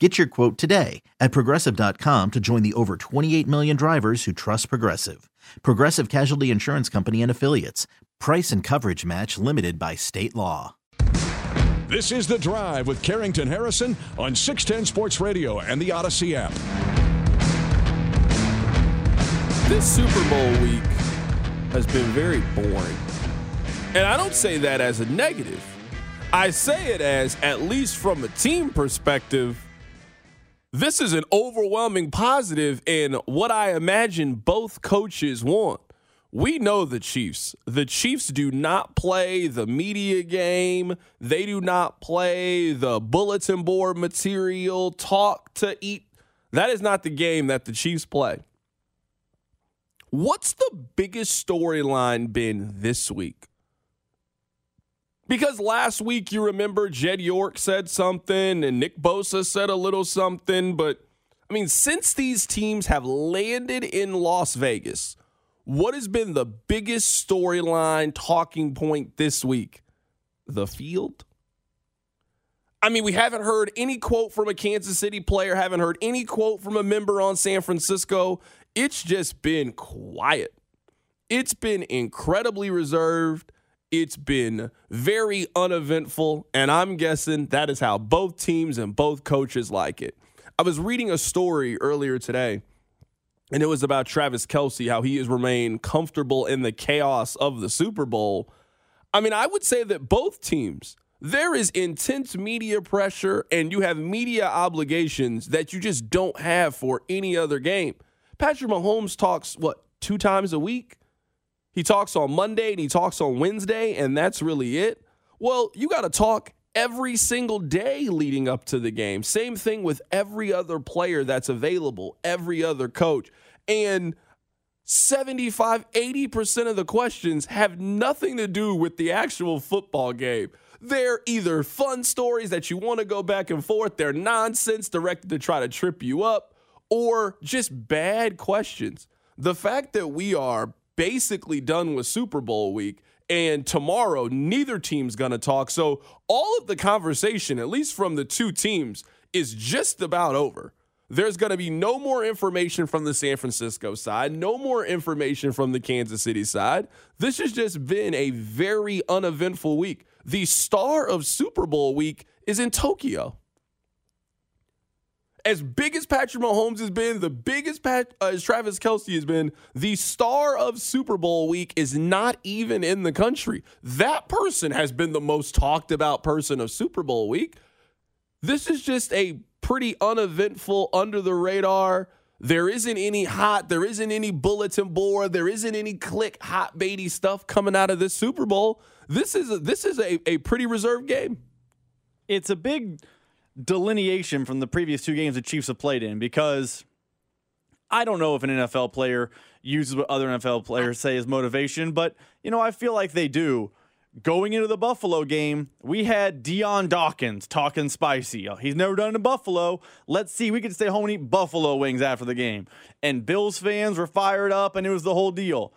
Get your quote today at progressive.com to join the over 28 million drivers who trust Progressive. Progressive Casualty Insurance Company and Affiliates. Price and coverage match limited by state law. This is The Drive with Carrington Harrison on 610 Sports Radio and the Odyssey app. This Super Bowl week has been very boring. And I don't say that as a negative. I say it as, at least from a team perspective, this is an overwhelming positive in what I imagine both coaches want. We know the Chiefs. The Chiefs do not play the media game. They do not play the bulletin board material, talk to eat. That is not the game that the Chiefs play. What's the biggest storyline been this week? Because last week, you remember Jed York said something and Nick Bosa said a little something. But I mean, since these teams have landed in Las Vegas, what has been the biggest storyline talking point this week? The field? I mean, we haven't heard any quote from a Kansas City player, haven't heard any quote from a member on San Francisco. It's just been quiet. It's been incredibly reserved. It's been very uneventful, and I'm guessing that is how both teams and both coaches like it. I was reading a story earlier today, and it was about Travis Kelce, how he has remained comfortable in the chaos of the Super Bowl. I mean, I would say that both teams, there is intense media pressure, and you have media obligations that you just don't have for any other game. Patrick Mahomes talks, what, two times a week? He talks on Monday and he talks on Wednesday, and that's really it. Well, you got to talk every single day leading up to the game. Same thing with every other player that's available, every other coach. And 75, 80% of the questions have nothing to do with the actual football game. They're either fun stories that you want to go back and forth, they're nonsense directed to try to trip you up, or just bad questions. The fact that we are basically done with Super Bowl week. And tomorrow, neither team's going to talk. So, all of the conversation, at least from the two teams, is just about over. There's going to be no more information from the San Francisco side, no more information from the Kansas City side. This has just been a very uneventful week. The star of Super Bowl week is in Tokyo as big as Patrick Mahomes has been, the biggest Pat, uh, as Travis Kelce has been, the star of Super Bowl week is not even in the country. That person has been the most talked about person of Super Bowl week. This is just a pretty uneventful, under the radar. There isn't any hot, there isn't any bulletin board, there isn't any click hot baity stuff coming out of this Super Bowl. This is a, this is a, a pretty reserved game. It's a big delineation from the previous two games the Chiefs have played in because I don't know if an NFL player uses what other NFL players say as motivation, but you know, I feel like they do. Going into the Buffalo game, we had Dion Dawkins talking spicy. Oh, he's never done it in Buffalo. Let's see, we could stay home and eat buffalo wings after the game. And Bills fans were fired up, and it was the whole deal.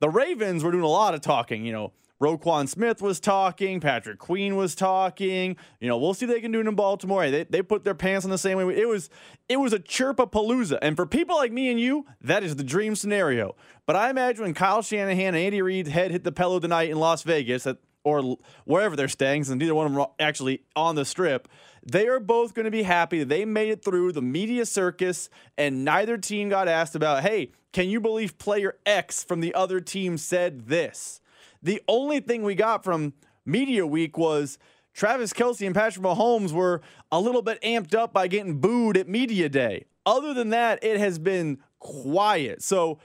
The Ravens were doing a lot of talking, you know, Roquan Smith was talking, Patrick Queen was talking. You know, we'll see they can do it in Baltimore. They, they put their pants on the same way. It was it was a chirpapalooza. And for people like me and you, that is the dream scenario. But I imagine when Kyle Shanahan and Andy Reid's head hit the pillow tonight in Las Vegas, that or wherever they're staying, since neither one of them are actually on the strip, they are both going to be happy that they made it through the media circus and neither team got asked about, hey, can you believe player X from the other team said this? The only thing we got from Media Week was Travis Kelce and Patrick Mahomes were a little bit amped up by getting booed at Media Day. Other than that, it has been quiet. So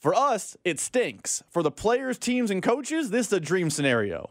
for us, it stinks. For the players, teams, and coaches, this is a dream scenario.